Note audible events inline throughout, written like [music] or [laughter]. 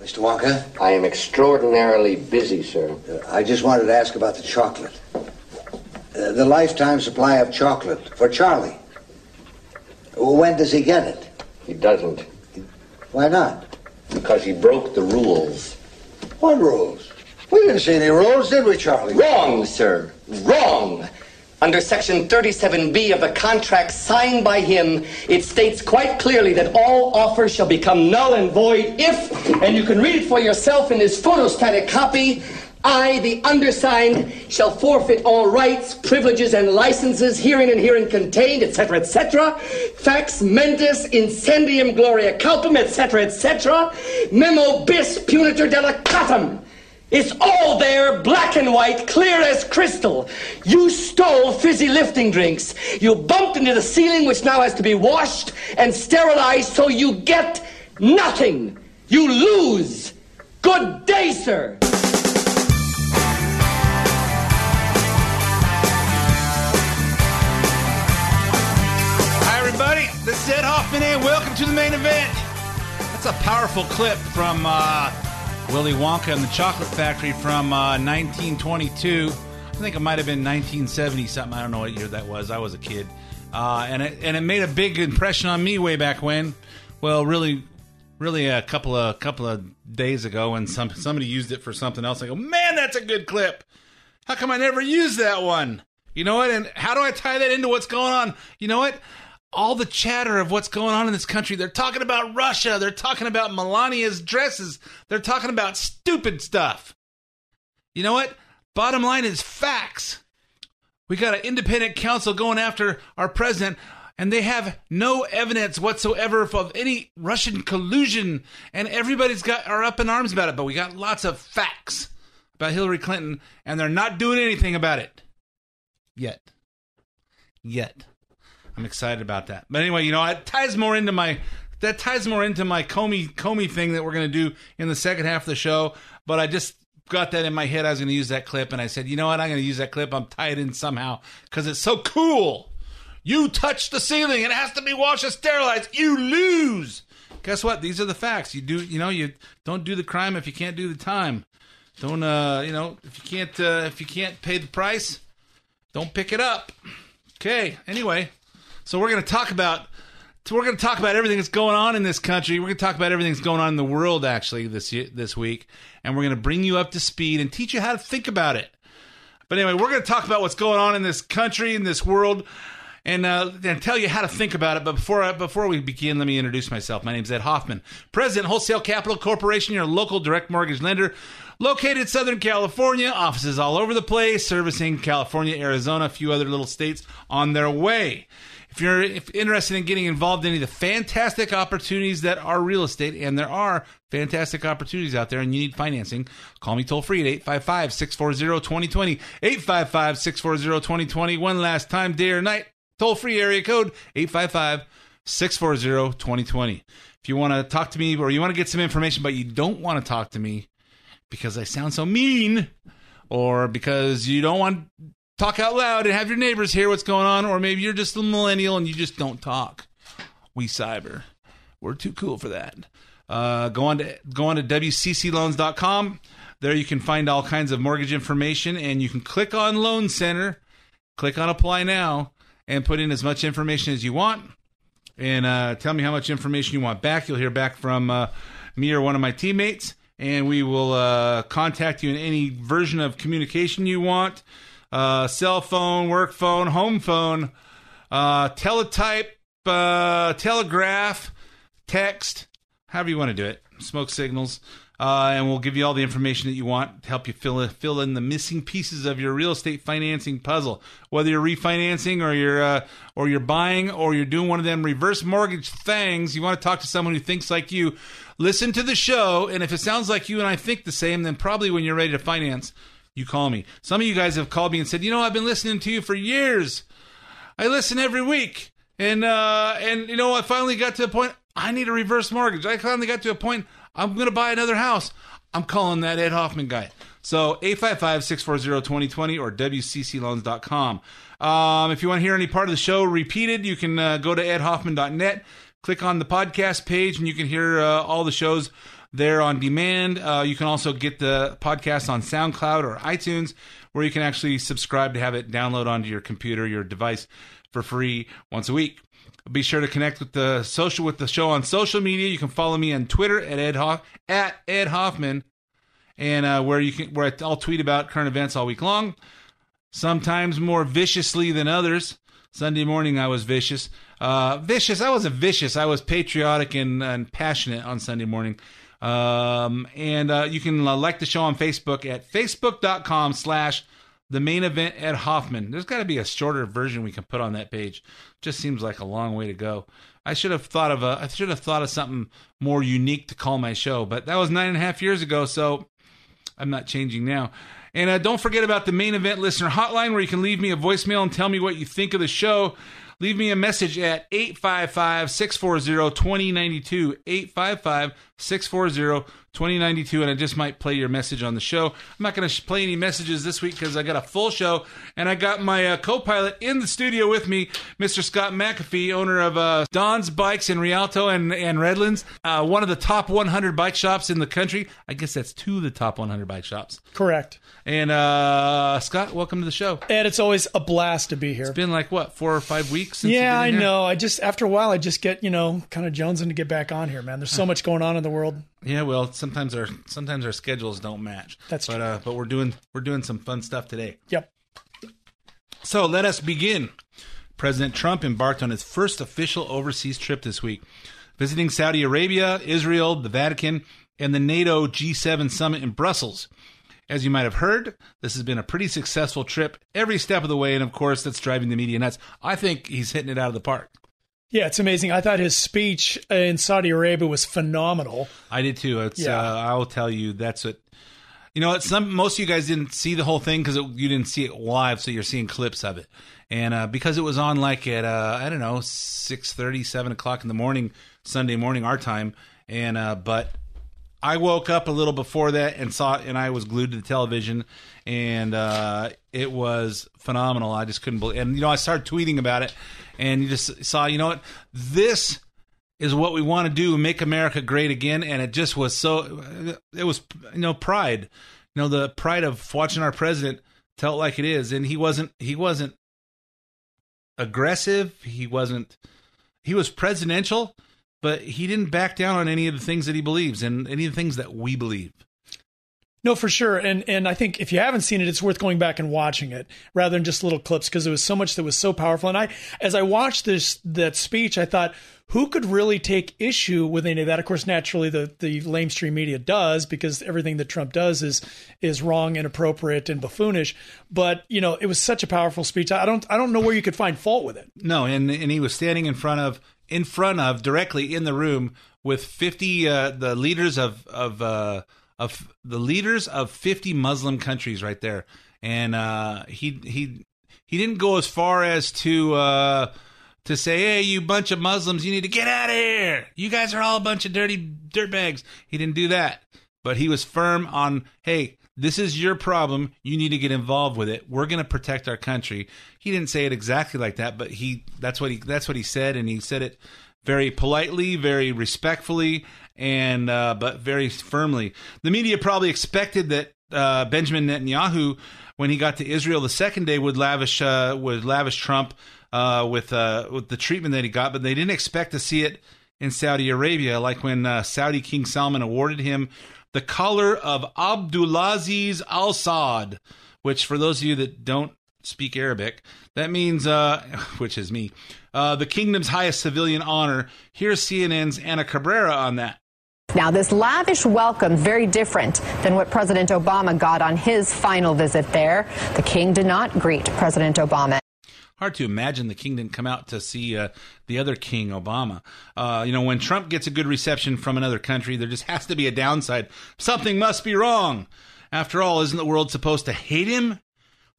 Mr. Wonka, I am extraordinarily busy, sir. uh, I just wanted to ask about the chocolate. Uh, the lifetime supply of chocolate for Charlie. When does he get it? He doesn't, Why not? because he broke the rules. What rules? We didn't see any rules, did we, Charlie? Wrong, sir. Wrong. Under Section 37B of the contract signed by him, it states quite clearly that all offers shall become null and void if, and you can read it for yourself in this photostatic copy, I, the undersigned, shall forfeit all rights, privileges, and licenses herein and herein contained, etc., etc. Fax mentis incendium gloria culpum, etc., etc. Memo bis punitor delicatum. It's all there, black and white, clear as crystal. You stole fizzy lifting drinks. You bumped into the ceiling, which now has to be washed and sterilized, so you get nothing. You lose. Good day, sir. Hi, everybody. This is Ed Hoffman, and welcome to the main event. That's a powerful clip from uh, Willy Wonka and the Chocolate Factory from uh, 1922. I think it might have been 1970 something. I don't know what year that was. I was a kid, uh, and it and it made a big impression on me way back when. Well, really, really a couple of couple of days ago, when some somebody used it for something else. I go, man, that's a good clip. How come I never used that one? You know what? And how do I tie that into what's going on? You know what? All the chatter of what's going on in this country. They're talking about Russia. They're talking about Melania's dresses. They're talking about stupid stuff. You know what? Bottom line is facts. We got an independent counsel going after our president, and they have no evidence whatsoever of any Russian collusion, and everybody's got are up in arms about it. But we got lots of facts about Hillary Clinton, and they're not doing anything about it yet. Yet. I'm excited about that. But anyway, you know, it ties more into my that ties more into my Comey Comey thing that we're going to do in the second half of the show. But I just got that in my head. I was going to use that clip, and I said, you know what? I'm going to use that clip. I'm tied in somehow because it's so cool. You touch the ceiling, it has to be washed and sterilized. You lose. Guess what? These are the facts. You do, you know, you don't do the crime if you can't do the time. Don't, uh, you know, if you can't, uh, if you can't pay the price, don't pick it up. Okay. Anyway, so we're going to talk about so we're going to talk about everything that's going on in this country. We're going to talk about everything that's going on in the world actually this year, this week, and we're going to bring you up to speed and teach you how to think about it. But anyway, we're going to talk about what's going on in this country, in this world, and, uh, and tell you how to think about it. But before I, before we begin, let me introduce myself. My name is Ed Hoffman, President, Wholesale Capital Corporation, your local direct mortgage lender, located in Southern California. Offices all over the place, servicing California, Arizona, a few other little states on their way. If you're interested in getting involved in any of the fantastic opportunities that are real estate, and there are fantastic opportunities out there, and you need financing, call me toll free at 855 640 2020. 855 640 2020. One last time, day or night, toll free area code 855 640 2020. If you want to talk to me or you want to get some information, but you don't want to talk to me because I sound so mean, or because you don't want talk out loud and have your neighbors hear what's going on, or maybe you're just a millennial and you just don't talk. We cyber. We're too cool for that. Uh, go on to go on to wccloans.com. There you can find all kinds of mortgage information, and you can click on Loan Center, click on Apply Now, and put in as much information as you want, and uh, tell me how much information you want back. You'll hear back from uh, me or one of my teammates, and we will uh, contact you in any version of communication you want uh, cell phone, work phone, home phone, uh, teletype, uh, telegraph, text, however you want to do it. Smoke signals, uh, and we'll give you all the information that you want to help you fill in, fill in the missing pieces of your real estate financing puzzle. Whether you're refinancing or you're uh, or you're buying or you're doing one of them reverse mortgage things, you want to talk to someone who thinks like you. Listen to the show, and if it sounds like you and I think the same, then probably when you're ready to finance, you call me. Some of you guys have called me and said, you know, I've been listening to you for years. I listen every week. And uh, and you know, I finally got to a point. I need a reverse mortgage. I finally got to a point. I'm to buy another house. I'm calling that Ed Hoffman guy. So 855-640-2020 or wccloans.com. Um, if you want to hear any part of the show repeated, you can uh, go to edhoffman.net, click on the podcast page, and you can hear uh, all the shows there on demand. Uh, you can also get the podcast on SoundCloud or iTunes, where you can actually subscribe to have it download onto your computer, your device for free once a week. Be sure to connect with the social with the show on social media. You can follow me on Twitter at Ed Hoff, at Ed Hoffman, and uh, where you can where I'll tweet about current events all week long. Sometimes more viciously than others. Sunday morning I was vicious. Uh, vicious. I wasn't vicious. I was patriotic and, and passionate on Sunday morning. Um, and uh, you can uh, like the show on Facebook at facebook.com slash the main event at Hoffman. There's got to be a shorter version we can put on that page. Just seems like a long way to go. I should have thought of a I should have thought of something more unique to call my show, but that was nine and a half years ago, so I'm not changing now. And uh, don't forget about the main event listener hotline where you can leave me a voicemail and tell me what you think of the show. Leave me a message at 855 640 2092. 855 640 2092. And I just might play your message on the show. I'm not going to play any messages this week because I got a full show. And I got my uh, co pilot in the studio with me, Mr. Scott McAfee, owner of uh, Don's Bikes in Rialto and, and Redlands, uh, one of the top 100 bike shops in the country. I guess that's two of the top 100 bike shops. Correct. And uh, Scott, welcome to the show. And it's always a blast to be here. It's been like, what, four or five weeks? Since yeah, I you've been here? know. I just after a while, I just get you know kind of jonesing to get back on here, man. There's so much going on in the world. Yeah, well, sometimes our sometimes our schedules don't match. That's but, true. Uh, but we're doing we're doing some fun stuff today. Yep. So let us begin. President Trump embarked on his first official overseas trip this week, visiting Saudi Arabia, Israel, the Vatican, and the NATO G7 summit in Brussels. As you might have heard, this has been a pretty successful trip every step of the way, and of course, that's driving the media nuts. I think he's hitting it out of the park. Yeah, it's amazing. I thought his speech in Saudi Arabia was phenomenal. I did too. It's, Yeah. uh, I'll tell you, that's what. You know, what, some most of you guys didn't see the whole thing because you didn't see it live, so you're seeing clips of it. And uh, because it was on like at uh, I don't know six thirty, seven o'clock in the morning, Sunday morning our time, and uh, but I woke up a little before that and saw it, and I was glued to the television, and uh, it was phenomenal. I just couldn't believe. And you know, I started tweeting about it, and you just saw, you know what, this is what we want to do, make America great again. And it just was so. It was you know pride, you know the pride of watching our president tell it like it is, and he wasn't. He wasn't aggressive. He wasn't. He was presidential, but he didn't back down on any of the things that he believes and any of the things that we believe. No, for sure. And and I think if you haven't seen it, it's worth going back and watching it rather than just little clips because there was so much that was so powerful. And I, as I watched this that speech, I thought, who could really take issue with any of that? Of course, naturally, the the lamestream media does because everything that Trump does is is wrong, inappropriate, and buffoonish. But you know, it was such a powerful speech. I don't I don't know where you could find fault with it. No, and and he was standing in front of in front of directly in the room with fifty uh, the leaders of of uh, of the leaders of fifty Muslim countries right there, and uh, he he he didn't go as far as to uh, to say, "Hey, you bunch of Muslims, you need to get out of here. You guys are all a bunch of dirty dirtbags." He didn't do that, but he was firm on, "Hey." This is your problem. You need to get involved with it. We're going to protect our country. He didn't say it exactly like that, but he that's what he that's what he said and he said it very politely, very respectfully, and uh, but very firmly. The media probably expected that uh, Benjamin Netanyahu, when he got to Israel the second day, would lavish uh, would lavish Trump uh, with uh, with the treatment that he got, but they didn't expect to see it in Saudi Arabia, like when uh, Saudi King Salman awarded him the collar of Abdulaziz Al Saud, which, for those of you that don't speak Arabic, that means, uh, [laughs] which is me, uh, the kingdom's highest civilian honor. Here's CNN's Ana Cabrera on that. Now, this lavish welcome, very different than what President Obama got on his final visit there. The king did not greet President Obama. Hard to imagine the king didn't come out to see uh, the other king, Obama. Uh, you know, when Trump gets a good reception from another country, there just has to be a downside. Something must be wrong. After all, isn't the world supposed to hate him?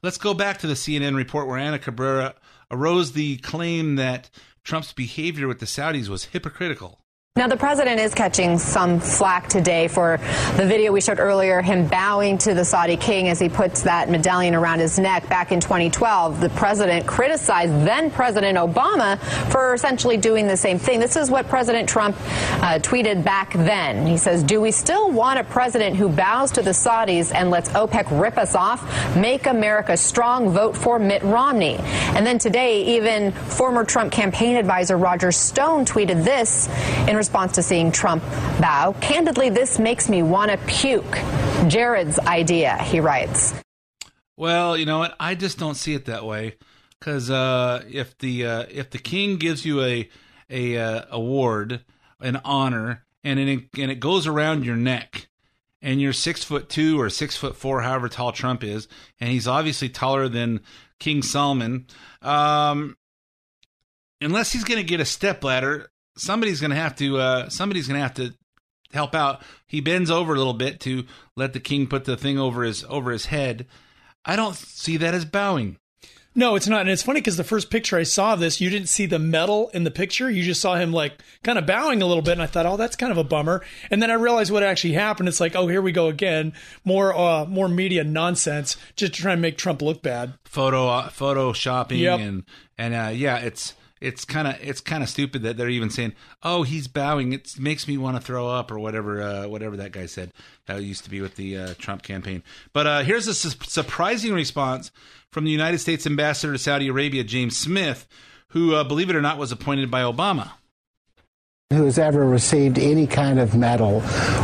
Let's go back to the CNN report where Ana Cabrera arose the claim that Trump's behavior with the Saudis was hypocritical. Now, the president is catching some flack today for the video we showed earlier, him bowing to the Saudi king as he puts that medallion around his neck back in 2012. The president criticized then President Obama for essentially doing the same thing. This is what President Trump uh, tweeted back then. He says, Do we still want a president who bows to the Saudis and lets OPEC rip us off? Make America strong, vote for Mitt Romney. And then today, even former Trump campaign advisor Roger Stone tweeted this in response to seeing Trump bow. Candidly, this makes me want to puke. Jared's idea, he writes. Well, you know what? I just don't see it that way. Because uh, if the uh, if the king gives you a a uh, award, an honor, and it and it goes around your neck, and you're six foot two or six foot four, however tall Trump is, and he's obviously taller than King Solomon. Um, unless he's going to get a step ladder, somebody's going to have to uh, somebody's going to have to help out. He bends over a little bit to let the king put the thing over his over his head. I don't see that as bowing. No, it's not. And it's funny because the first picture I saw of this, you didn't see the medal in the picture. You just saw him like kind of bowing a little bit. And I thought, oh, that's kind of a bummer. And then I realized what actually happened. It's like, oh, here we go again. More, uh, more media nonsense just to try and make Trump look bad. Photo, uh, photo shopping. Yep. And, and, uh, yeah, it's, it's kind of it's kind of stupid that they're even saying, "Oh, he's bowing." It makes me want to throw up or whatever uh, whatever that guy said. That used to be with the uh, Trump campaign. But uh, here's a su- surprising response from the United States ambassador to Saudi Arabia, James Smith, who, uh, believe it or not, was appointed by Obama who has ever received any kind of medal,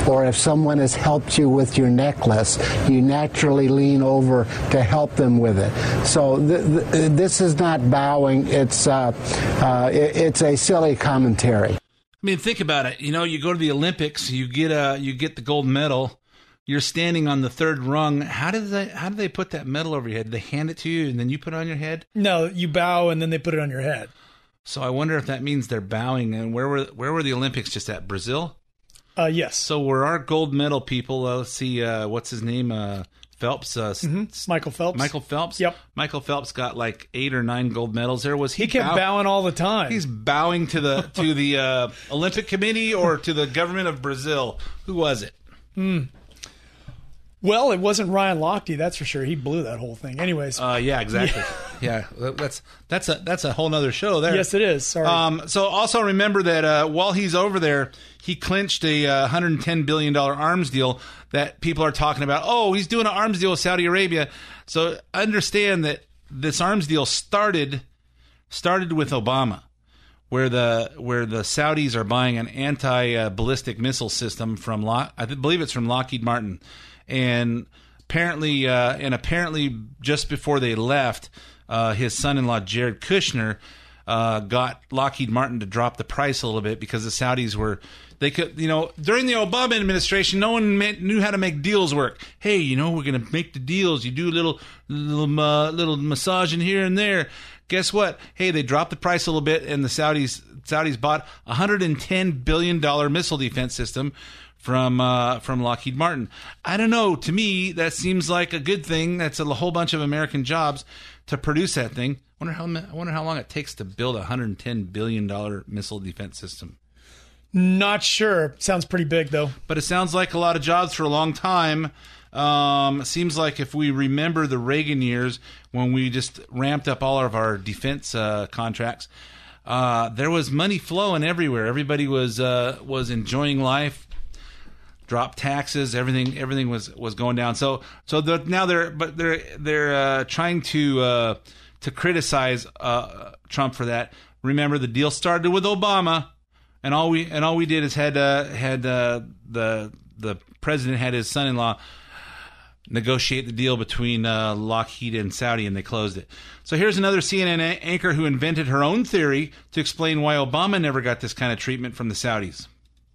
or if someone has helped you with your necklace, you naturally lean over to help them with it. So th- th- this is not bowing; it's uh, uh, it- it's a silly commentary. I mean, think about it. You know, you go to the Olympics, you get a you get the gold medal. You're standing on the third rung. How did they how do they put that medal over your head? They hand it to you and then you put it on your head. No, you bow and then they put it on your head. So I wonder if that means they're bowing. And where were where were the Olympics just at? Brazil. Uh, yes. So were our gold medal people? Uh, let's see. Uh, what's his name? Uh, Phelps. Uh, s- Michael Phelps. Michael Phelps. Yep. Michael Phelps got like eight or nine gold medals. There was he, He kept bow- bowing all the time. He's bowing to the [laughs] to the uh, Olympic Committee or to the government of Brazil. Who was it? well, it wasn't Ryan Lochte, that's for sure. He blew that whole thing. Anyways, Uh, yeah, exactly. [laughs] yeah, that's that's a that's a whole nother show there. yes, it is. Sorry. Um, so also remember that uh, while he's over there, he clinched a uh, 110 billion dollar arms deal that people are talking about. Oh, he's doing an arms deal with Saudi Arabia. So understand that this arms deal started started with Obama, where the where the Saudis are buying an anti uh, ballistic missile system from Lock, I believe it's from Lockheed Martin, and apparently uh, and apparently just before they left, uh, his son-in-law Jared Kushner uh, got Lockheed Martin to drop the price a little bit because the Saudis were they could you know during the Obama administration no one knew how to make deals work. Hey, you know we're going to make the deals. You do a little little uh, little massaging here and there. Guess what? Hey, they dropped the price a little bit, and the Saudis Saudis bought a 110 billion dollar missile defense system from uh, from Lockheed Martin. I don't know. To me, that seems like a good thing. That's a whole bunch of American jobs to produce that thing. Wonder how I wonder how long it takes to build a 110 billion dollar missile defense system. Not sure. Sounds pretty big though. But it sounds like a lot of jobs for a long time. Um, seems like if we remember the Reagan years when we just ramped up all of our defense uh, contracts, uh, there was money flowing everywhere. Everybody was uh, was enjoying life. Drop taxes, everything everything was was going down. So so the, now they're but they're they're uh, trying to uh, to criticize uh, Trump for that. Remember, the deal started with Obama and all we and all we did is had uh, had uh, the the president had his son-in-law negotiate the deal between uh, Lockheed and Saudi, and they closed it. So here's another CNN anchor who invented her own theory to explain why Obama never got this kind of treatment from the Saudis.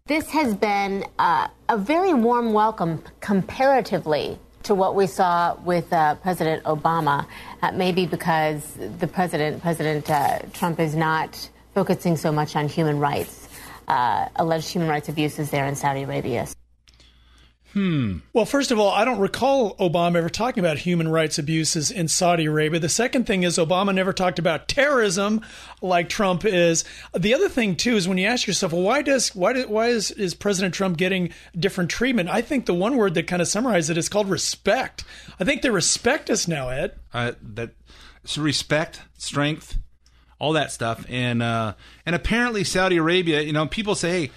This has been uh, a very warm welcome comparatively to what we saw with uh, President Obama. Uh, maybe because the president, President uh, Trump, is not focusing so much on human rights, uh, alleged human rights abuses there in Saudi Arabia. Hmm. Well, first of all, I don't recall Obama ever talking about human rights abuses in Saudi Arabia. The second thing is Obama never talked about terrorism like Trump is. The other thing too is when you ask yourself, well, why does why do, why is is President Trump getting different treatment? I think the one word that kind of summarizes it is called respect. I think they respect us now, Ed. Uh, that so respect, strength, all that stuff, and uh, and apparently Saudi Arabia. You know, people say, hey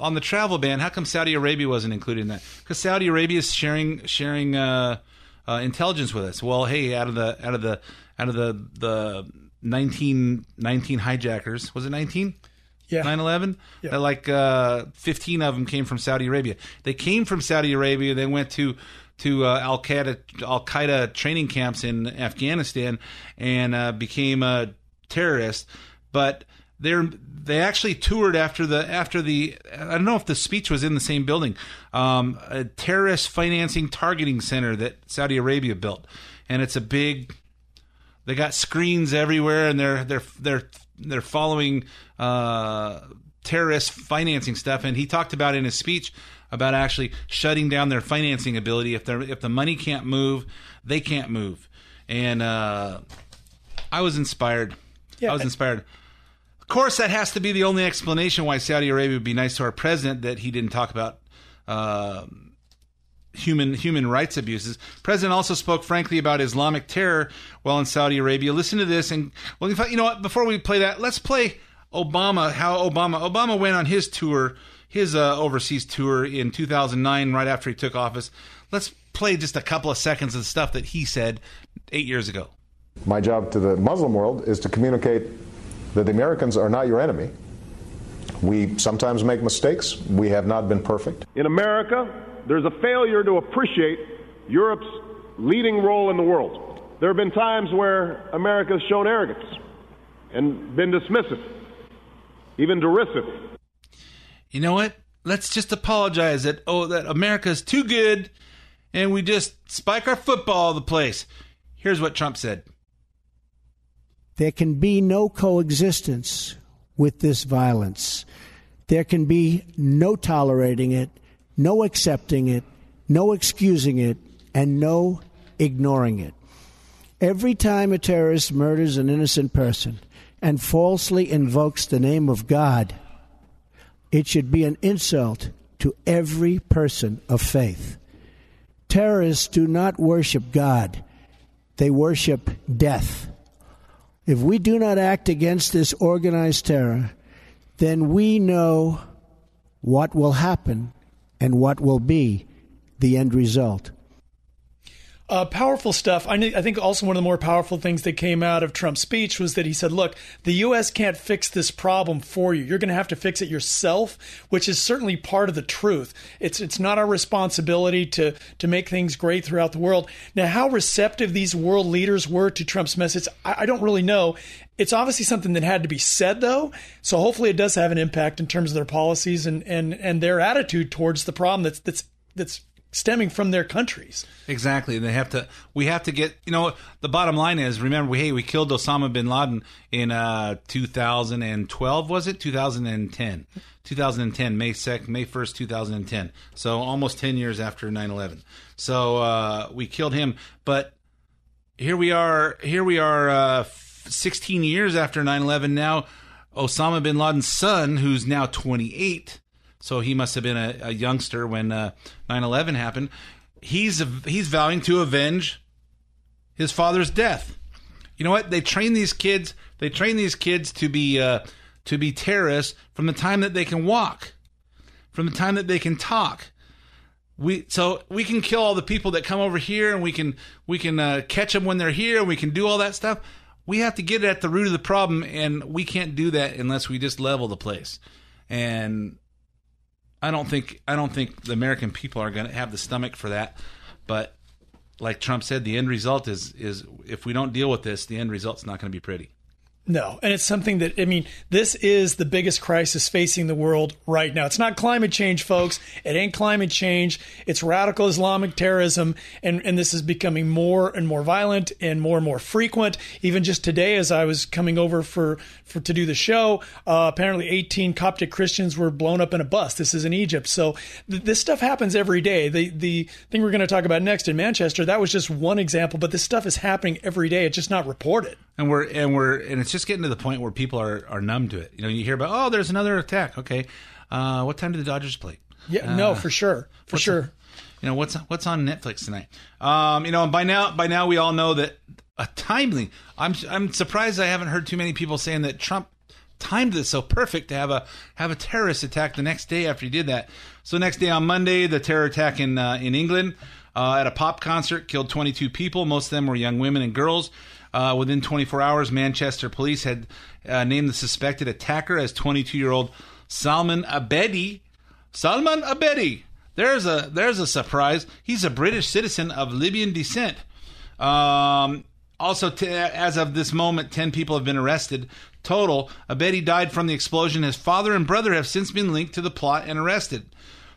on the travel ban, how come Saudi Arabia wasn't included in that? Because Saudi Arabia is sharing sharing uh, uh, intelligence with us. Well, hey, out of the out of the out of the the 19, 19 hijackers, was it nineteen? Yeah. 9/11. Yeah. Like uh, 15 of them came from Saudi Arabia. They came from Saudi Arabia. They went to to uh, Al Qaeda Al Qaeda training camps in Afghanistan and uh, became a terrorist. But they're they actually toured after the after the I don't know if the speech was in the same building, um, a terrorist financing targeting center that Saudi Arabia built, and it's a big. They got screens everywhere, and they're they're they're they're following uh, terrorist financing stuff. And he talked about in his speech about actually shutting down their financing ability. If they're if the money can't move, they can't move. And uh, I was inspired. Yeah, I was inspired course, that has to be the only explanation why Saudi Arabia would be nice to our president that he didn't talk about uh, human human rights abuses. President also spoke frankly about Islamic terror while in Saudi Arabia. Listen to this, and well, you know what? Before we play that, let's play Obama. How Obama Obama went on his tour, his uh, overseas tour in 2009, right after he took office. Let's play just a couple of seconds of stuff that he said eight years ago. My job to the Muslim world is to communicate that the Americans are not your enemy. We sometimes make mistakes. We have not been perfect. In America, there's a failure to appreciate Europe's leading role in the world. There have been times where America has shown arrogance and been dismissive, even derisive. You know what? Let's just apologize that oh that America's too good and we just spike our football all the place. Here's what Trump said. There can be no coexistence with this violence. There can be no tolerating it, no accepting it, no excusing it, and no ignoring it. Every time a terrorist murders an innocent person and falsely invokes the name of God, it should be an insult to every person of faith. Terrorists do not worship God, they worship death. If we do not act against this organized terror, then we know what will happen and what will be the end result. Uh, powerful stuff. I, I, think also one of the more powerful things that came out of Trump's speech was that he said, "Look, the U.S. can't fix this problem for you. You're going to have to fix it yourself," which is certainly part of the truth. It's it's not our responsibility to to make things great throughout the world. Now, how receptive these world leaders were to Trump's message, I, I don't really know. It's obviously something that had to be said, though. So hopefully, it does have an impact in terms of their policies and and and their attitude towards the problem that's that's that's stemming from their countries. Exactly. They have to. We have to get. You know, the bottom line is remember. Hey, we killed Osama bin Laden in uh, 2012. Was it 2010? 2010, May 2nd, May 1st, 2010. So almost 10 years after 9/11. So uh, we killed him, but here we are. Here we are. Uh, 16 years after 9/11 now. Osama bin Laden's son, who's now 28, so he must have been a, a youngster when uh, 9/11 happened. He's he's vowing to avenge his father's death. You know what? They train these kids. They train these kids to be uh, to be terrorists from the time that they can walk, from the time that they can talk. We so we can kill all the people that come over here, and we can we can uh, catch them when they're here, and we can do all that stuff. We have to get it at the root of the problem, and we can't do that unless we just level the place. And I don't think I don't think the American people are going to have the stomach for that. But like Trump said, the end result is is if we don't deal with this, the end result's not going to be pretty. No, and it's something that I mean, this is the biggest crisis facing the world right now. It's not climate change, folks. It ain't climate change. It's radical Islamic terrorism, and and this is becoming more and more violent and more and more frequent. Even just today, as I was coming over for for to do the show, uh, apparently 18 Coptic Christians were blown up in a bus. This is in Egypt, so th- this stuff happens every day. The the thing we're going to talk about next in Manchester, that was just one example, but this stuff is happening every day. It's just not reported. And we're and we're and it's just getting to the point where people are are numb to it. You know, you hear about oh, there's another attack. Okay, uh, what time do the Dodgers play? Yeah, Uh, no, for sure, for sure. you know what's what's on Netflix tonight. Um, you know, and by now by now we all know that a timely. I'm I'm surprised I haven't heard too many people saying that Trump timed this so perfect to have a have a terrorist attack the next day after he did that. So next day on Monday, the terror attack in uh, in England uh, at a pop concert killed 22 people. Most of them were young women and girls. Uh, within 24 hours, Manchester police had uh, named the suspected attacker as 22 year old Salman Abedi. Salman Abedi. There's a there's a surprise. He's a British citizen of Libyan descent. Um, also, t- as of this moment, 10 people have been arrested total. Abedi died from the explosion. His father and brother have since been linked to the plot and arrested.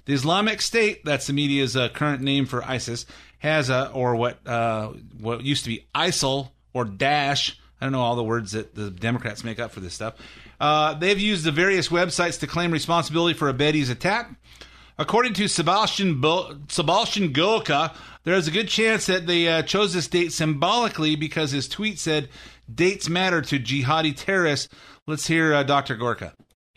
The Islamic State, that's the media's uh, current name for ISIS, has a, or what uh, what used to be ISIL or Daesh. I don't know all the words that the Democrats make up for this stuff. Uh, they've used the various websites to claim responsibility for Abedi's attack. According to Sebastian Bo- Sebastian Gorka, there is a good chance that they uh, chose this date symbolically because his tweet said dates matter to jihadi terrorists. Let's hear uh, Dr. Gorka.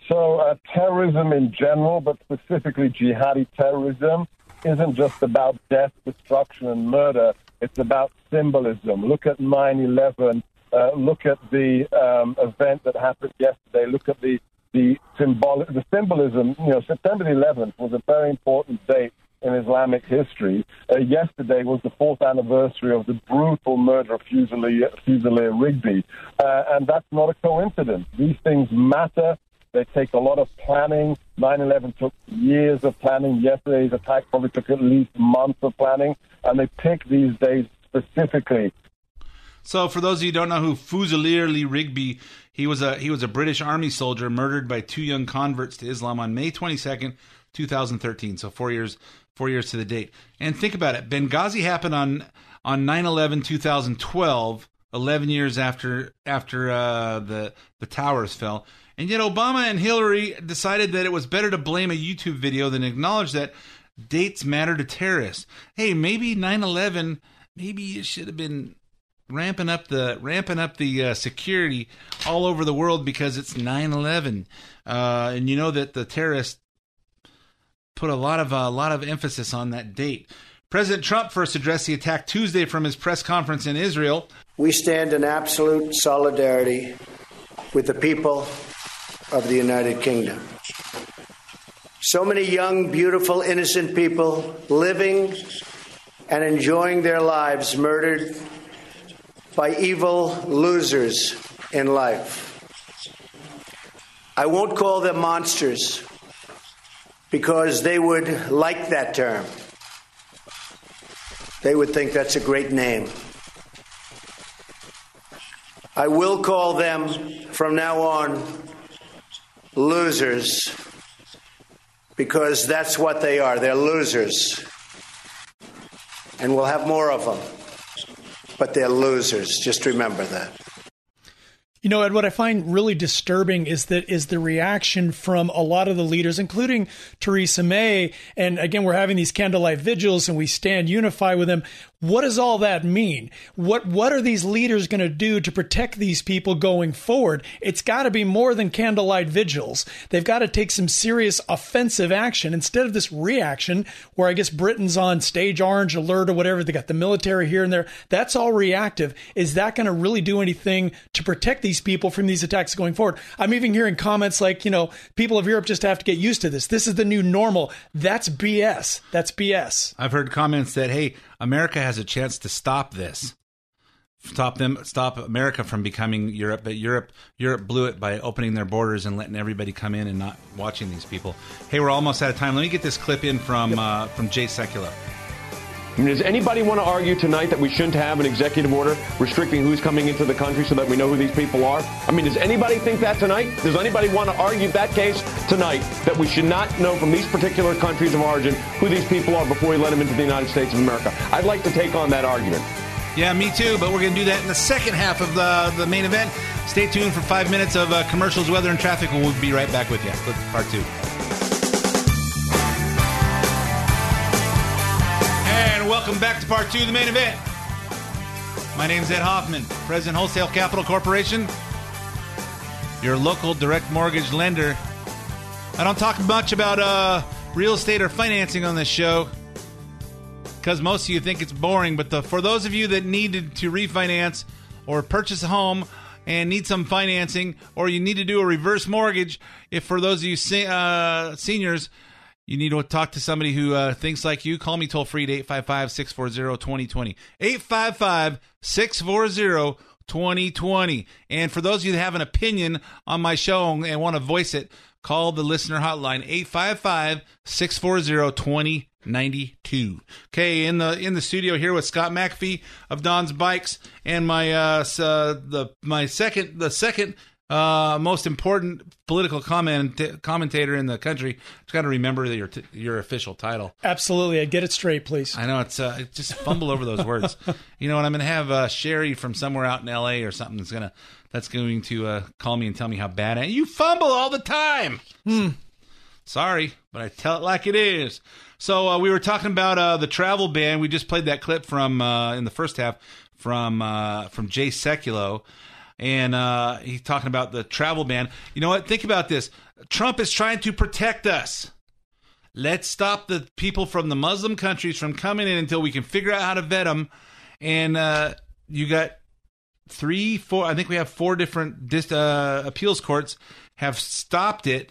So, uh, terrorism in general, but specifically jihadi terrorism, isn't just about death, destruction, and murder. It's about symbolism. Look at 9 11. Uh, look at the um, event that happened yesterday. Look at the the, symbol- the symbolism. You know, September 11th was a very important date in Islamic history. Uh, yesterday was the fourth anniversary of the brutal murder of Fusilier, Fusilier Rigby. Uh, and that's not a coincidence. These things matter. They take a lot of planning. 9 11 took years of planning. Yesterday's attack probably took at least months of planning. And they pick these days specifically So, for those of you who don't know who Fusilier Lee Rigby, he was a he was a British Army soldier murdered by two young converts to Islam on May twenty second, two thousand thirteen. So four years four years to the date. And think about it, Benghazi happened on on 9-11, 2012, 11 years after after uh, the the towers fell. And yet Obama and Hillary decided that it was better to blame a YouTube video than acknowledge that dates matter to terrorists. Hey, maybe 9/11, maybe it should have been ramping up the ramping up the uh, security all over the world because it's 9/11. Uh, and you know that the terrorists put a lot of a lot of emphasis on that date. President Trump first addressed the attack Tuesday from his press conference in Israel. We stand in absolute solidarity with the people of the United Kingdom. So many young, beautiful, innocent people living and enjoying their lives murdered by evil losers in life. I won't call them monsters because they would like that term. They would think that's a great name. I will call them from now on losers because that's what they are. They're losers. And we'll have more of them. But they're losers. Just remember that. You know, Ed, what I find really disturbing is that is the reaction from a lot of the leaders, including Theresa May. And again, we're having these candlelight vigils and we stand unified with them. What does all that mean? What what are these leaders going to do to protect these people going forward? It's got to be more than candlelight vigils. They've got to take some serious offensive action instead of this reaction where I guess Britain's on stage orange alert or whatever. They got the military here and there. That's all reactive. Is that going to really do anything to protect these people from these attacks going forward? I'm even hearing comments like, you know, people of Europe just have to get used to this. This is the new normal. That's BS. That's BS. I've heard comments that hey, America has a chance to stop this. Stop them stop America from becoming Europe, but Europe Europe blew it by opening their borders and letting everybody come in and not watching these people. Hey, we're almost out of time. Let me get this clip in from uh, from Jay Sekulow. Does anybody want to argue tonight that we shouldn't have an executive order restricting who's coming into the country so that we know who these people are? I mean, does anybody think that tonight? Does anybody want to argue that case tonight that we should not know from these particular countries of origin who these people are before we let them into the United States of America? I'd like to take on that argument. Yeah, me too. But we're going to do that in the second half of the the main event. Stay tuned for five minutes of uh, commercials, weather, and traffic, and we'll be right back with you. Part two. And welcome back to part two of the main event. My name's Ed Hoffman, President Wholesale Capital Corporation, your local direct mortgage lender. I don't talk much about uh, real estate or financing on this show because most of you think it's boring. But the, for those of you that needed to refinance or purchase a home and need some financing, or you need to do a reverse mortgage, if for those of you se- uh, seniors, you need to talk to somebody who uh, thinks like you, call me toll free at 855 640 2020. 855 640 2020. And for those of you that have an opinion on my show and want to voice it, call the listener hotline 855 640 2092. Okay, in the in the studio here with Scott McAfee of Don's Bikes and my uh, uh the my second the second uh, most important political comment commentator in the country. Just got to remember your t- your official title. Absolutely, I get it straight, please. I know it's uh, just fumble over those words. [laughs] You know, and I'm going to have uh, Sherry from somewhere out in L.A. or something that's gonna that's going to uh, call me and tell me how bad I am. You fumble all the time. Hmm. Sorry, but I tell it like it is. So uh, we were talking about uh, the travel ban. We just played that clip from uh, in the first half from uh, from Jay Sekulow and uh, he's talking about the travel ban. You know what? Think about this. Trump is trying to protect us. Let's stop the people from the Muslim countries from coming in until we can figure out how to vet them. And uh, you got three, four. I think we have four different uh, appeals courts have stopped it,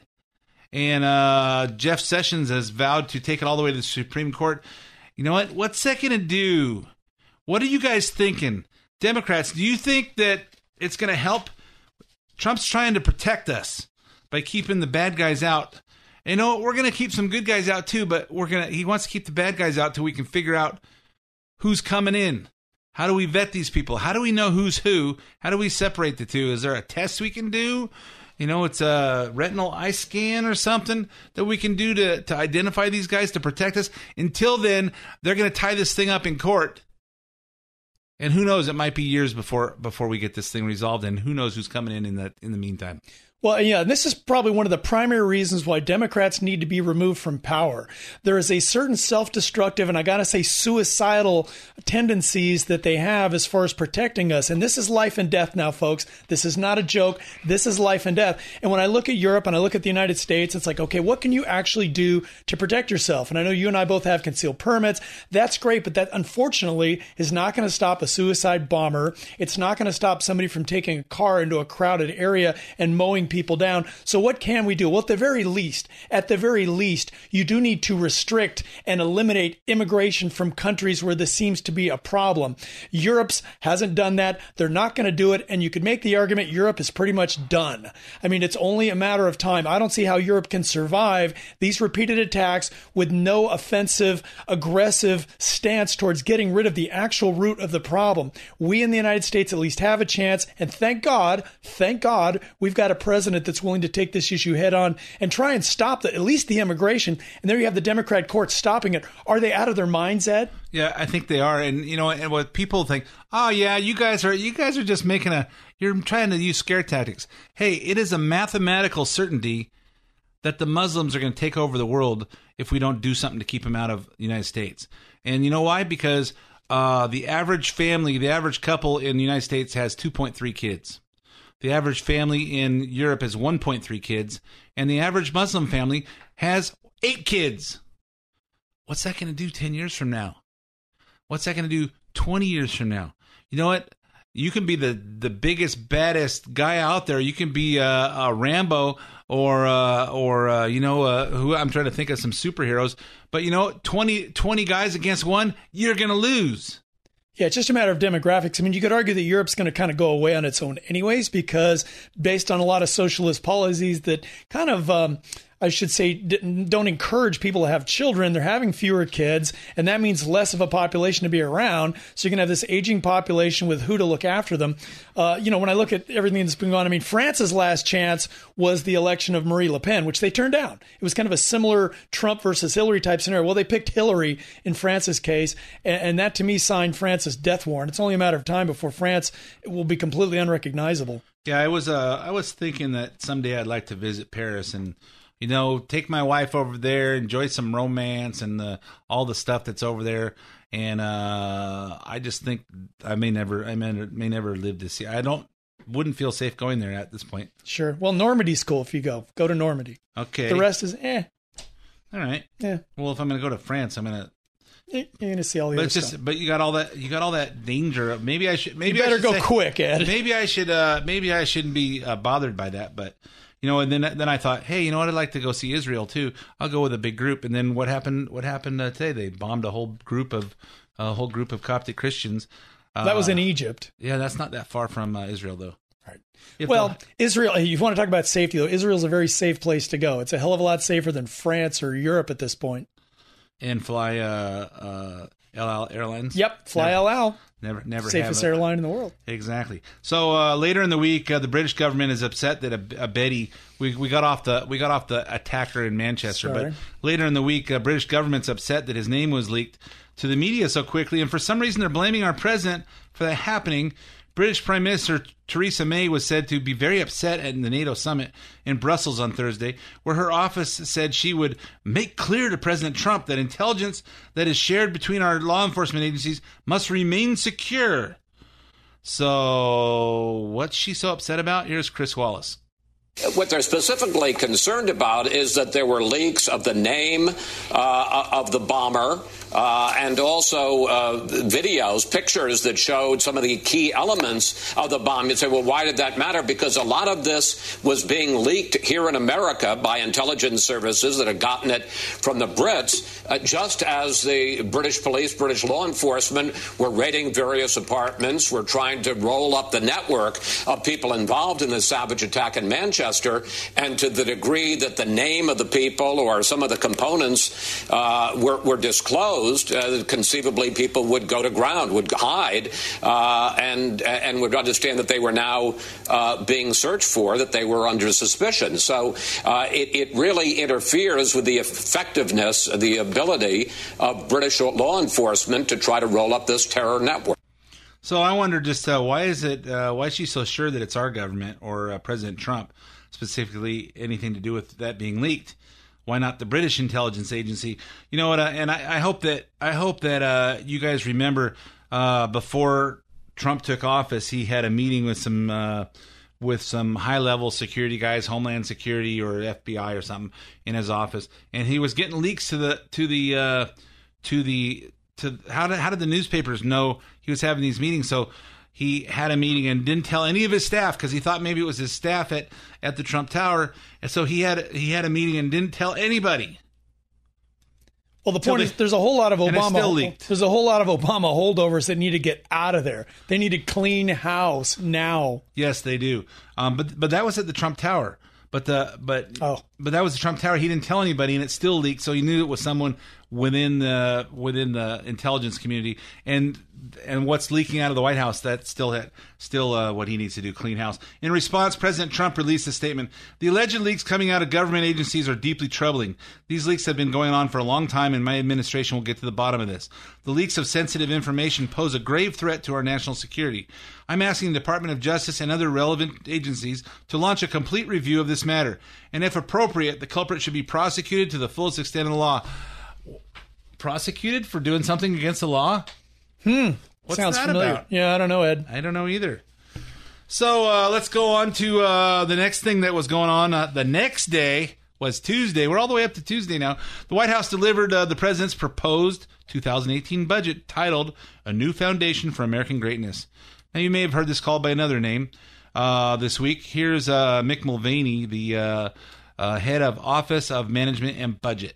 and uh, Jeff Sessions has vowed to take it all the way to the Supreme Court. You know what? What's that going to do? What are you guys thinking, Democrats? Do you think that it's going to help. Trump's trying to protect us by keeping the bad guys out. And you know, we're going to keep some good guys out too, but we're going to he wants to keep the bad guys out till we can figure out who's coming in. How do we vet these people? How do we know who's who? How do we separate the two? Is there a test we can do? You know, it's a retinal eye scan or something that we can do to, to identify these guys to protect us. Until then, they're going to tie this thing up in court and who knows? It might be years before before we get this thing resolved, and who knows who's coming in in that in the meantime. Well, yeah, this is probably one of the primary reasons why Democrats need to be removed from power. There is a certain self destructive and I got to say suicidal tendencies that they have as far as protecting us. And this is life and death now, folks. This is not a joke. This is life and death. And when I look at Europe and I look at the United States, it's like, okay, what can you actually do to protect yourself? And I know you and I both have concealed permits. That's great, but that unfortunately is not going to stop a suicide bomber. It's not going to stop somebody from taking a car into a crowded area and mowing people down. So what can we do? Well, at the very least, at the very least, you do need to restrict and eliminate immigration from countries where this seems to be a problem. Europe's hasn't done that. They're not going to do it. And you could make the argument Europe is pretty much done. I mean, it's only a matter of time. I don't see how Europe can survive these repeated attacks with no offensive, aggressive stance towards getting rid of the actual root of the problem. We in the United States at least have a chance. And thank God, thank God, we've got a president president that's willing to take this issue head on and try and stop the, at least the immigration. And there you have the Democrat court stopping it. Are they out of their minds, Ed? Yeah, I think they are. And you know, and what people think, oh yeah, you guys are you guys are just making a you're trying to use scare tactics. Hey, it is a mathematical certainty that the Muslims are going to take over the world if we don't do something to keep them out of the United States. And you know why? Because uh, the average family, the average couple in the United States has 2.3 kids. The average family in Europe has 1.3 kids, and the average Muslim family has eight kids. What's that going to do 10 years from now? What's that going to do 20 years from now? You know what? You can be the, the biggest, baddest guy out there. You can be a, a Rambo or uh, or uh, you know uh, who I'm trying to think of some superheroes. But you know, 20, 20 guys against one, you're going to lose. Yeah, it's just a matter of demographics. I mean, you could argue that Europe's going to kind of go away on its own, anyways, because based on a lot of socialist policies that kind of, um, I should say, don't encourage people to have children. They're having fewer kids, and that means less of a population to be around. So going to have this aging population with who to look after them. Uh, you know, when I look at everything that's been going on, I mean, France's last chance was the election of Marie Le Pen, which they turned down. It was kind of a similar Trump versus Hillary type scenario. Well, they picked Hillary in France's case, and, and that to me signed France's death warrant. It's only a matter of time before France will be completely unrecognizable. Yeah, I was uh, I was thinking that someday I'd like to visit Paris and you know take my wife over there, enjoy some romance and the all the stuff that's over there. And uh, I just think I may never I may, may never live to see. I don't wouldn't feel safe going there at this point. Sure. Well, Normandy's cool if you go. Go to Normandy. Okay. The rest is eh. All right. Yeah. Well, if I'm going to go to France, I'm going to you're going to see all the but just stuff. but you got all that you got all that danger maybe i should maybe You better I should go say- quick, Ed. maybe i should uh maybe i shouldn't be uh, bothered by that but you know and then then i thought hey you know what i'd like to go see israel too i'll go with a big group and then what happened what happened uh, today they bombed a whole group of a whole group of coptic christians uh, That was in Egypt. yeah that's not that far from uh, israel though right If well, the- Israel, you want to talk about safety, though. Israel's a very safe place to go. It's a hell of a lot safer than France or Europe at this point. and fly uh El Airlines. Yep, fly Never- El Al. Never, never Safest have a- airline in the world. Exactly. So uh, later in the week, uh, the British government is upset that a, Abedi we, we got off the we got off the attacker in Manchester, Sorry. but later in the week, uh, British government's upset that his name was leaked to the media so quickly, and for some reason they're blaming our president for that happening. British Prime Minister Theresa May was said to be very upset at the NATO summit in Brussels on Thursday, where her office said she would make clear to President Trump that intelligence that is shared between our law enforcement agencies must remain secure. So, what's she so upset about? Here's Chris Wallace. What they're specifically concerned about is that there were leaks of the name uh, of the bomber uh, and also uh, videos, pictures that showed some of the key elements of the bomb. You'd say, well, why did that matter? Because a lot of this was being leaked here in America by intelligence services that had gotten it from the Brits, uh, just as the British police, British law enforcement were raiding various apartments, were trying to roll up the network of people involved in the savage attack in Manchester. And to the degree that the name of the people or some of the components uh, were, were disclosed, uh, conceivably people would go to ground, would hide, uh, and and would understand that they were now uh, being searched for, that they were under suspicion. So uh, it, it really interferes with the effectiveness, the ability of British law enforcement to try to roll up this terror network. So I wonder just uh, why is it uh, why is she so sure that it's our government or uh, President Trump specifically anything to do with that being leaked? Why not the British intelligence agency? You know what? Uh, and I, I hope that I hope that uh, you guys remember uh, before Trump took office, he had a meeting with some uh, with some high level security guys, Homeland Security or FBI or something, in his office, and he was getting leaks to the to the uh, to the to how did how did the newspapers know he was having these meetings? So he had a meeting and didn't tell any of his staff because he thought maybe it was his staff at at the Trump Tower, and so he had he had a meeting and didn't tell anybody. Well, the point they- is, there's a whole lot of Obama. There's a whole lot of Obama holdovers that need to get out of there. They need to clean house now. Yes, they do. Um, but but that was at the Trump Tower. But the but oh but that was the Trump Tower. He didn't tell anybody, and it still leaked. So he knew it was someone within the within the intelligence community. And and what's leaking out of the White House? That's still still uh, what he needs to do, clean house. In response, President Trump released a statement. The alleged leaks coming out of government agencies are deeply troubling. These leaks have been going on for a long time, and my administration will get to the bottom of this. The leaks of sensitive information pose a grave threat to our national security. I'm asking the Department of Justice and other relevant agencies to launch a complete review of this matter, and if appropriate, the culprit should be prosecuted to the fullest extent of the law. Prosecuted for doing something against the law? Hmm. What's Sounds that familiar. about? Yeah, I don't know, Ed. I don't know either. So uh, let's go on to uh, the next thing that was going on. Uh, the next day was Tuesday. We're all the way up to Tuesday now. The White House delivered uh, the president's proposed 2018 budget titled A New Foundation for American Greatness. Now, you may have heard this called by another name uh, this week. Here's uh, Mick Mulvaney, the uh, uh, head of Office of Management and Budget.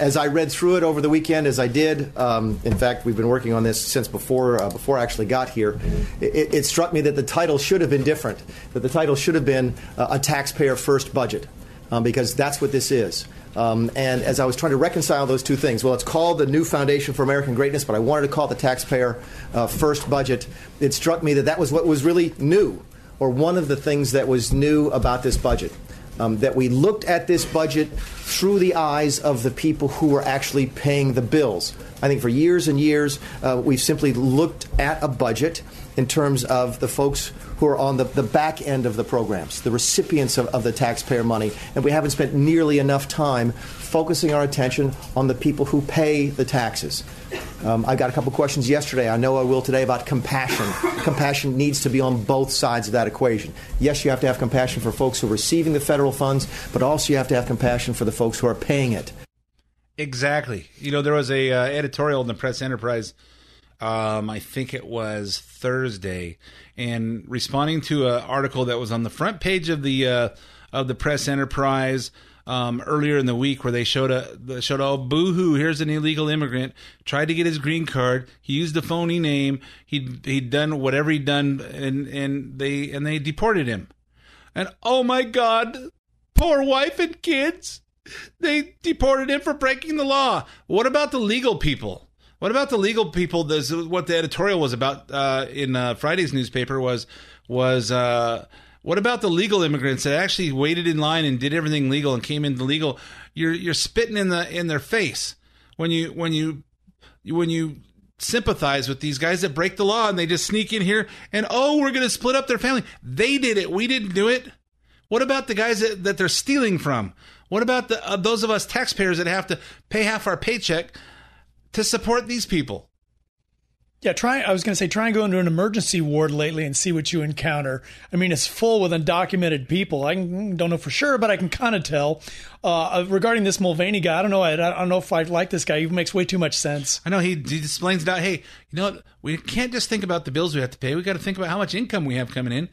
As I read through it over the weekend, as I did, um, in fact, we've been working on this since before uh, before I actually got here. It, it struck me that the title should have been different. That the title should have been uh, a taxpayer first budget. um, because that's what this is. Um, and as I was trying to reconcile those two things, well, it's called the New Foundation for American Greatness, but I wanted to call it the Taxpayer uh, First Budget. It struck me that that was what was really new, or one of the things that was new about this budget. Um, that we looked at this budget through the eyes of the people who were actually paying the bills. I think for years and years, uh, we've simply looked at a budget in terms of the folks who are on the, the back end of the programs, the recipients of, of the taxpayer money, and we haven't spent nearly enough time focusing our attention on the people who pay the taxes. Um, I got a couple questions yesterday. I know I will today about compassion. compassion needs to be on both sides of that equation. Yes, you have to have compassion for folks who are receiving the federal funds, but also you have to have compassion for the folks who are paying it. Exactly. You know, there was a uh, editorial in the Press Enterprise. Um, I think it was Thursday, and responding to an article that was on the front page of the uh, of the Press Enterprise um, earlier in the week, where they showed a showed oh boohoo, here's an illegal immigrant tried to get his green card. He used a phony name. He he'd done whatever he'd done, and and they and they deported him. And oh my God, poor wife and kids. They deported him for breaking the law. What about the legal people? What about the legal people? This what the editorial was about uh, in uh, Friday's newspaper was was uh, what about the legal immigrants that actually waited in line and did everything legal and came into legal? You're you're spitting in the in their face when you when you when you sympathize with these guys that break the law and they just sneak in here and oh we're going to split up their family. They did it. We didn't do it. What about the guys that, that they're stealing from? What about the, uh, those of us taxpayers that have to pay half our paycheck to support these people? Yeah, try. I was going to say, try and go into an emergency ward lately and see what you encounter. I mean, it's full with undocumented people. I don't know for sure, but I can kind of tell. Uh, regarding this Mulvaney guy, I don't know. I, I, don't know if I like this guy. He makes way too much sense. I know he, he explains it out. Hey, you know what? We can't just think about the bills we have to pay. We got to think about how much income we have coming in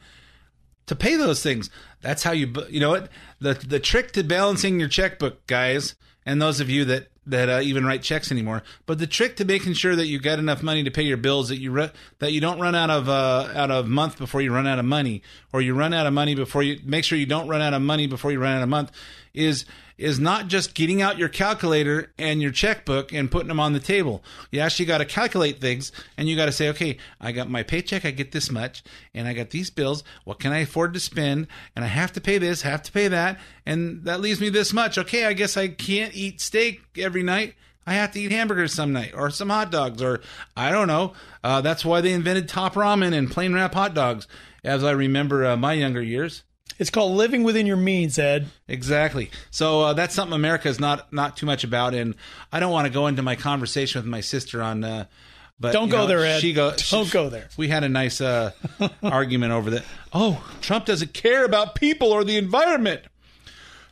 to pay those things. That's how you. You know what? The the trick to balancing your checkbook, guys, and those of you that that uh, even write checks anymore. But the trick to making sure that you got enough money to pay your bills that you re- that you don't run out of uh, out of month before you run out of money, or you run out of money before you make sure you don't run out of money before you run out of month, is is not just getting out your calculator and your checkbook and putting them on the table. You actually got to calculate things and you got to say, okay, I got my paycheck, I get this much, and I got these bills. What can I afford to spend? And I have to pay this, have to pay that, and that leaves me this much. Okay, I guess I can't eat steak every night. I have to eat hamburgers some night or some hot dogs or I don't know. Uh, that's why they invented top ramen and plain wrap hot dogs, as I remember uh, my younger years. It's called living within your means, Ed. Exactly. So uh, that's something America is not not too much about, and I don't want to go into my conversation with my sister on. Uh, but don't go know, there, Ed. She go. Don't she, go there. We had a nice uh, [laughs] argument over that. Oh, Trump doesn't care about people or the environment.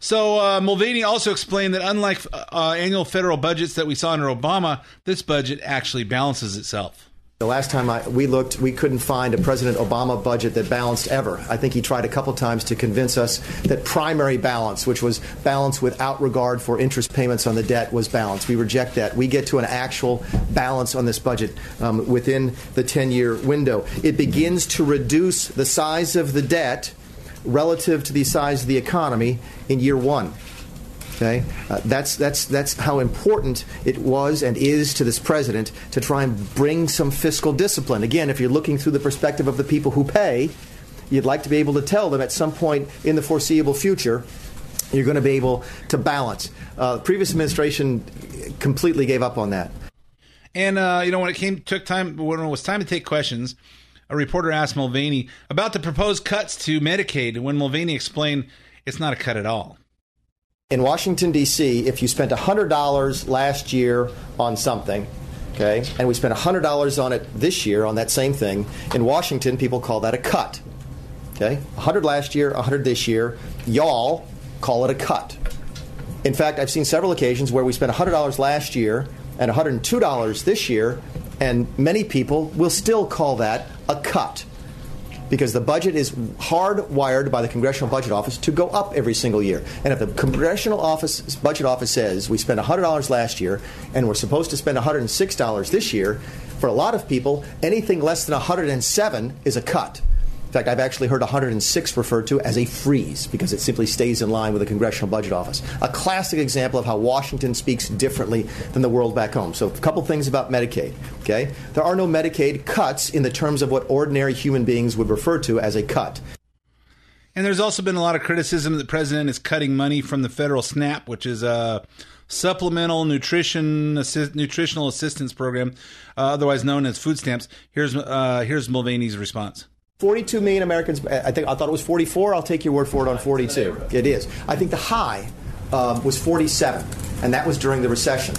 So uh, Mulvaney also explained that unlike uh, annual federal budgets that we saw under Obama, this budget actually balances itself. The last time I, we looked, we couldn't find a President Obama budget that balanced ever. I think he tried a couple times to convince us that primary balance, which was balance without regard for interest payments on the debt, was balanced. We reject that. We get to an actual balance on this budget um, within the 10 year window. It begins to reduce the size of the debt relative to the size of the economy in year one. Okay, uh, that's that's that's how important it was and is to this president to try and bring some fiscal discipline. Again, if you're looking through the perspective of the people who pay, you'd like to be able to tell them at some point in the foreseeable future you're going to be able to balance. Uh, the previous administration completely gave up on that. And uh, you know, when it came took time when it was time to take questions, a reporter asked Mulvaney about the proposed cuts to Medicaid. When Mulvaney explained, it's not a cut at all in Washington, D.C., if you spent $100 last year on something, okay, and we spent $100 on it this year on that same thing, in Washington, people call that a cut. Okay? 100 last year, 100 this year. Y'all call it a cut. In fact, I've seen several occasions where we spent $100 last year and $102 this year, and many people will still call that a cut because the budget is hardwired by the Congressional Budget Office to go up every single year. And if the Congressional Office Budget Office says we spent $100 last year and we're supposed to spend $106 this year, for a lot of people, anything less than 107 is a cut. In fact, I've actually heard 106 referred to as a freeze because it simply stays in line with the Congressional Budget Office. A classic example of how Washington speaks differently than the world back home. So, a couple things about Medicaid. Okay, there are no Medicaid cuts in the terms of what ordinary human beings would refer to as a cut. And there's also been a lot of criticism that the president is cutting money from the federal SNAP, which is a supplemental nutrition assist, nutritional assistance program, uh, otherwise known as food stamps. Here's uh, here's Mulvaney's response. 42 million Americans. I think I thought it was 44. I'll take your word for it on 42. It is. I think the high um, was 47, and that was during the recession.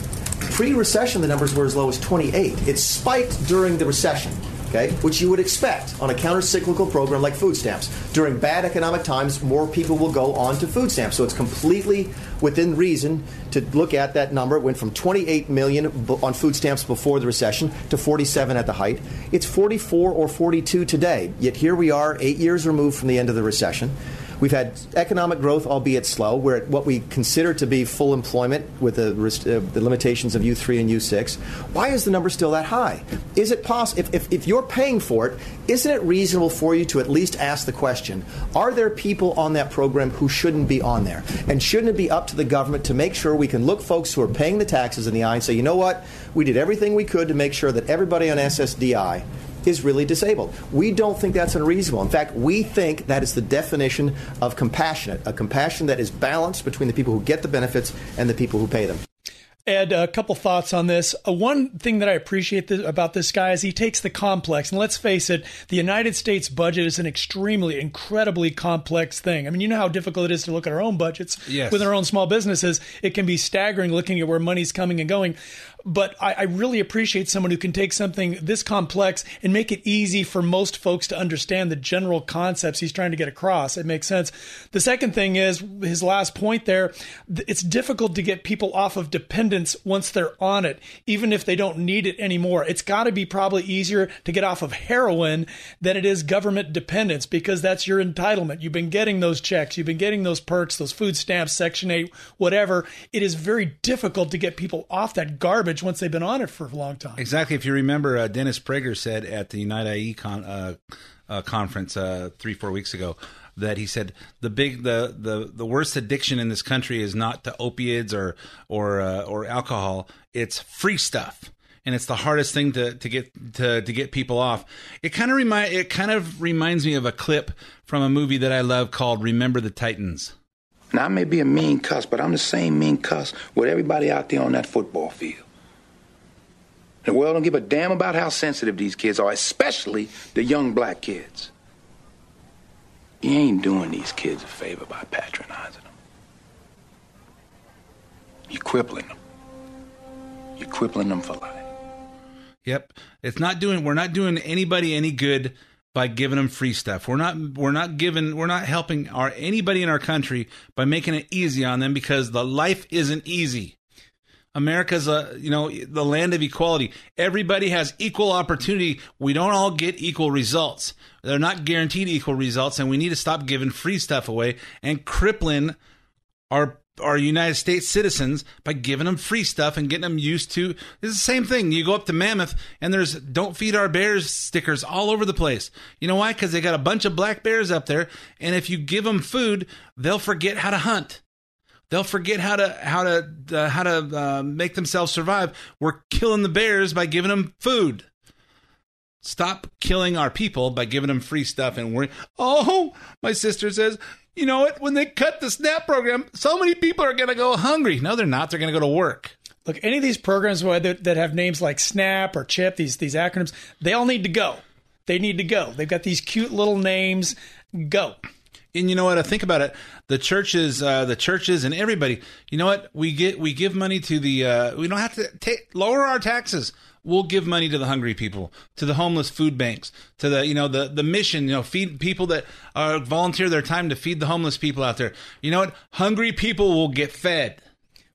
Pre-recession, the numbers were as low as 28. It spiked during the recession okay, which you would expect on a counter-cyclical program like food stamps. During bad economic times, more people will go on to food stamps. So it's completely within reason to look at that number. It went from 28 million on food stamps before the recession to 47 at the height. It's 44 or 42 today. Yet here we are, eight years removed from the end of the recession. We've had economic growth, albeit slow. We're at what we consider to be full employment with the, uh, the limitations of U3 and U6. Why is the number still that high? Is it possible, if, if, if you're paying for it, isn't it reasonable for you to at least ask the question are there people on that program who shouldn't be on there? And shouldn't it be up to the government to make sure we can look folks who are paying the taxes in the eye and say, you know what, we did everything we could to make sure that everybody on SSDI is really disabled. We don't think that's unreasonable. In fact, we think that is the definition of compassionate, a compassion that is balanced between the people who get the benefits and the people who pay them. Ed, a couple thoughts on this. Uh, one thing that I appreciate th- about this guy is he takes the complex, and let's face it, the United States budget is an extremely, incredibly complex thing. I mean, you know how difficult it is to look at our own budgets Yes. with our own small businesses. It can be staggering looking at where money's coming and going. But I, I really appreciate someone who can take something this complex and make it easy for most folks to understand the general concepts he's trying to get across. It makes sense. The second thing is his last point there. It's difficult to get people off of dependence once they're on it, even if they don't need it anymore. It's got to be probably easier to get off of heroin than it is government dependence because that's your entitlement. You've been getting those checks, you've been getting those perks, those food stamps, Section 8, whatever. It is very difficult to get people off that garbage once they've been on it for a long time. Exactly. If you remember, uh, Dennis Prager said at the Unite IE con- uh, uh, conference uh, three, four weeks ago that he said the big, the, the, the worst addiction in this country is not to opiates or or uh, or alcohol. It's free stuff. And it's the hardest thing to, to get to, to get people off. It kind of remind it kind of reminds me of a clip from a movie that I love called Remember the Titans. Now, I may be a mean cuss, but I'm the same mean cuss with everybody out there on that football field. The world don't give a damn about how sensitive these kids are, especially the young black kids. You ain't doing these kids a favor by patronizing them. You're crippling them. You're crippling them for life. Yep. It's not doing we're not doing anybody any good by giving them free stuff. We're not we're not giving we're not helping our anybody in our country by making it easy on them because the life isn't easy. America's a you know the land of equality. Everybody has equal opportunity. We don't all get equal results. They're not guaranteed equal results, and we need to stop giving free stuff away and crippling our our United States citizens by giving them free stuff and getting them used to. It's the same thing. You go up to Mammoth and there's "Don't feed our bears" stickers all over the place. You know why? Because they got a bunch of black bears up there, and if you give them food, they'll forget how to hunt. They'll forget how to how to uh, how to uh, make themselves survive. We're killing the bears by giving them food. Stop killing our people by giving them free stuff and worry. Oh, my sister says, you know what? When they cut the SNAP program, so many people are going to go hungry. No, they're not. They're going to go to work. Look, any of these programs that have names like SNAP or CHIP, these these acronyms, they all need to go. They need to go. They've got these cute little names. Go. And you know what? I think about it. The churches, uh, the churches, and everybody. You know what? We get we give money to the. Uh, we don't have to take lower our taxes. We'll give money to the hungry people, to the homeless food banks, to the you know the the mission. You know, feed people that volunteer their time to feed the homeless people out there. You know what? Hungry people will get fed.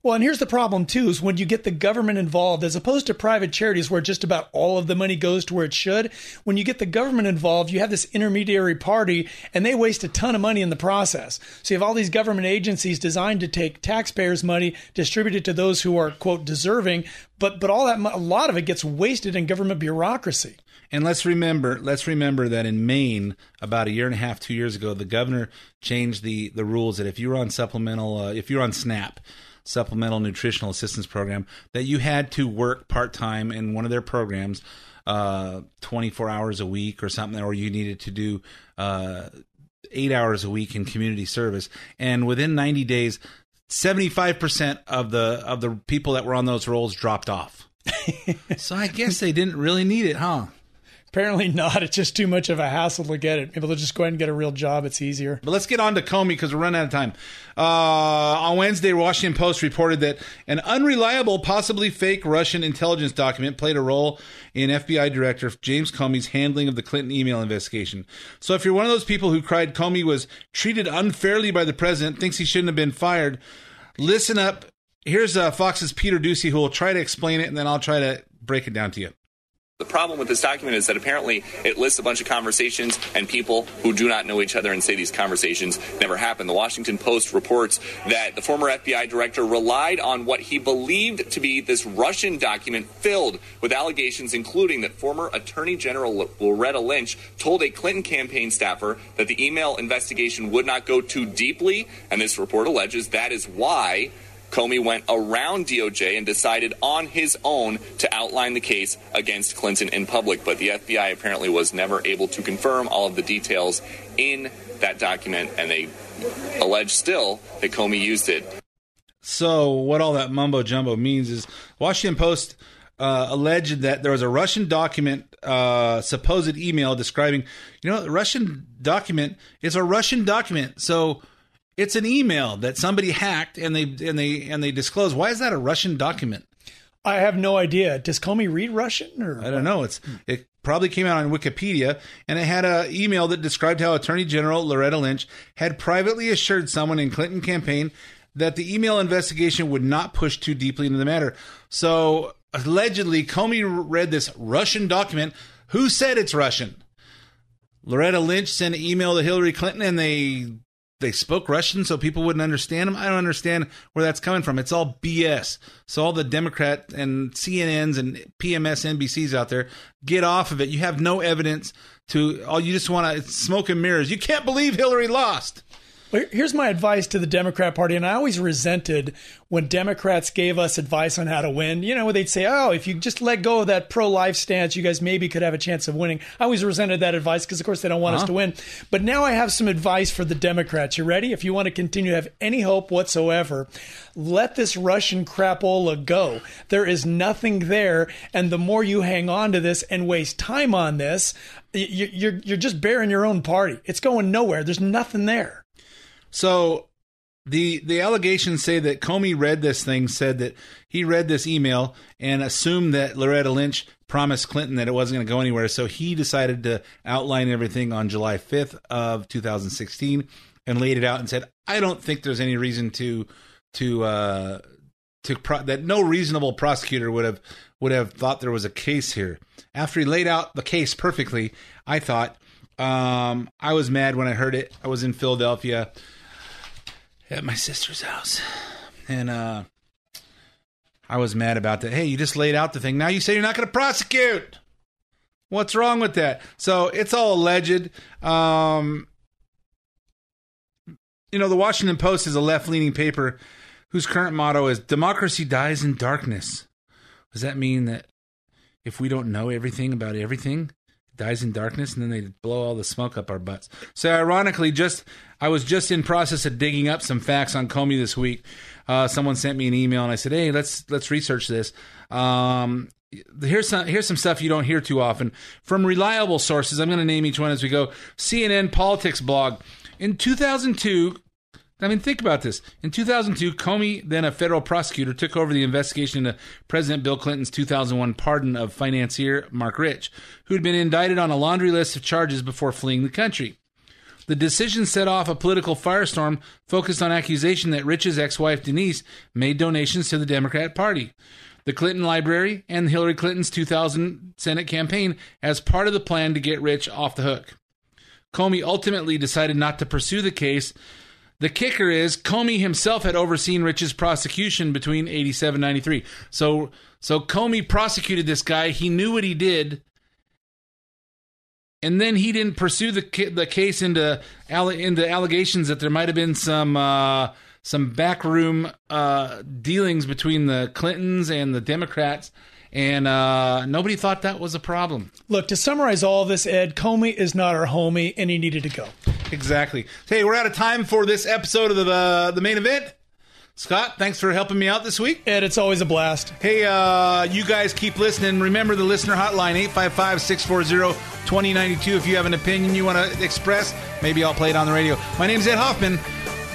Well, and here's the problem too: is when you get the government involved, as opposed to private charities where just about all of the money goes to where it should. When you get the government involved, you have this intermediary party, and they waste a ton of money in the process. So you have all these government agencies designed to take taxpayers' money, distribute it to those who are quote deserving, but but all that a lot of it gets wasted in government bureaucracy. And let's remember, let's remember that in Maine, about a year and a half, two years ago, the governor changed the the rules that if you were on supplemental, uh, if you're on SNAP, supplemental nutritional assistance program, that you had to work part time in one of their programs, uh, 24 hours a week or something, or you needed to do uh, eight hours a week in community service. And within 90 days, 75% of the of the people that were on those roles dropped off. [laughs] so I guess they didn't really need it, huh? Apparently [laughs] not. It's just too much of a hassle to get it. Maybe they'll just go ahead and get a real job. It's easier. But let's get on to Comey because we're running out of time. Uh, on Wednesday, Washington Post reported that an unreliable, possibly fake Russian intelligence document played a role in FBI Director James Comey's handling of the Clinton email investigation. So if you're one of those people who cried Comey was treated unfairly by the president, thinks he shouldn't have been fired, listen up. Here's uh, Fox's Peter Doocy who will try to explain it, and then I'll try to break it down to you. The problem with this document is that apparently it lists a bunch of conversations and people who do not know each other and say these conversations never happened. The Washington Post reports that the former FBI director relied on what he believed to be this Russian document filled with allegations, including that former Attorney General Loretta Lynch told a Clinton campaign staffer that the email investigation would not go too deeply. And this report alleges that is why Comey went around DOJ and decided on his own to outline the case against Clinton in public. But the FBI apparently was never able to confirm all of the details in that document, and they allege still that Comey used it. So, what all that mumbo jumbo means is Washington Post uh, alleged that there was a Russian document, uh, supposed email describing, you know, the Russian document is a Russian document. So, it's an email that somebody hacked and they and they and they disclose. Why is that a Russian document? I have no idea. Does Comey read Russian or I don't know. It's it probably came out on Wikipedia and it had an email that described how Attorney General Loretta Lynch had privately assured someone in Clinton campaign that the email investigation would not push too deeply into the matter. So allegedly Comey read this Russian document. Who said it's Russian? Loretta Lynch sent an email to Hillary Clinton and they they spoke Russian so people wouldn't understand them. I don't understand where that's coming from. It's all BS. So all the Democrat and CNNs and PMS NBCs out there, get off of it. You have no evidence to all you just want to smoke and mirrors. You can't believe Hillary lost. Here's my advice to the Democrat Party, and I always resented when Democrats gave us advice on how to win. You know, they'd say, "Oh, if you just let go of that pro-life stance, you guys maybe could have a chance of winning." I always resented that advice because, of course, they don't want uh-huh. us to win. But now I have some advice for the Democrats. You ready? If you want to continue to have any hope whatsoever, let this Russian crapola go. There is nothing there, and the more you hang on to this and waste time on this, you're you're just bearing your own party. It's going nowhere. There's nothing there. So the the allegations say that Comey read this thing, said that he read this email and assumed that Loretta Lynch promised Clinton that it wasn't going to go anywhere. So he decided to outline everything on July 5th of 2016 and laid it out and said, "I don't think there's any reason to to uh, to pro- that no reasonable prosecutor would have would have thought there was a case here." After he laid out the case perfectly, I thought um, I was mad when I heard it. I was in Philadelphia at my sister's house. And uh I was mad about that. Hey, you just laid out the thing. Now you say you're not going to prosecute. What's wrong with that? So it's all alleged. Um, you know, the Washington Post is a left leaning paper whose current motto is democracy dies in darkness. Does that mean that if we don't know everything about everything, dies in darkness and then they blow all the smoke up our butts. So ironically, just I was just in process of digging up some facts on Comey this week. Uh, someone sent me an email and I said, "Hey, let's let's research this." Um, here's some here's some stuff you don't hear too often from reliable sources. I'm going to name each one as we go. CNN politics blog in 2002. I mean, think about this. In 2002, Comey, then a federal prosecutor, took over the investigation into President Bill Clinton's 2001 pardon of financier Marc Rich, who had been indicted on a laundry list of charges before fleeing the country. The decision set off a political firestorm focused on accusation that Rich's ex-wife Denise made donations to the Democrat Party, the Clinton Library, and Hillary Clinton's 2000 Senate campaign as part of the plan to get Rich off the hook. Comey ultimately decided not to pursue the case. The kicker is Comey himself had overseen Rich's prosecution between 87 and 93. So so Comey prosecuted this guy. He knew what he did. And then he didn't pursue the the case into into allegations that there might have been some uh, some backroom uh, dealings between the Clintons and the Democrats, and uh, nobody thought that was a problem. Look, to summarize all this, Ed, Comey is not our homie, and he needed to go. Exactly. Hey, we're out of time for this episode of the uh, the main event. Scott, thanks for helping me out this week. Ed, it's always a blast. Hey, uh, you guys keep listening. Remember the listener hotline, 855 640 2092. If you have an opinion you want to express, maybe I'll play it on the radio. My name's Ed Hoffman.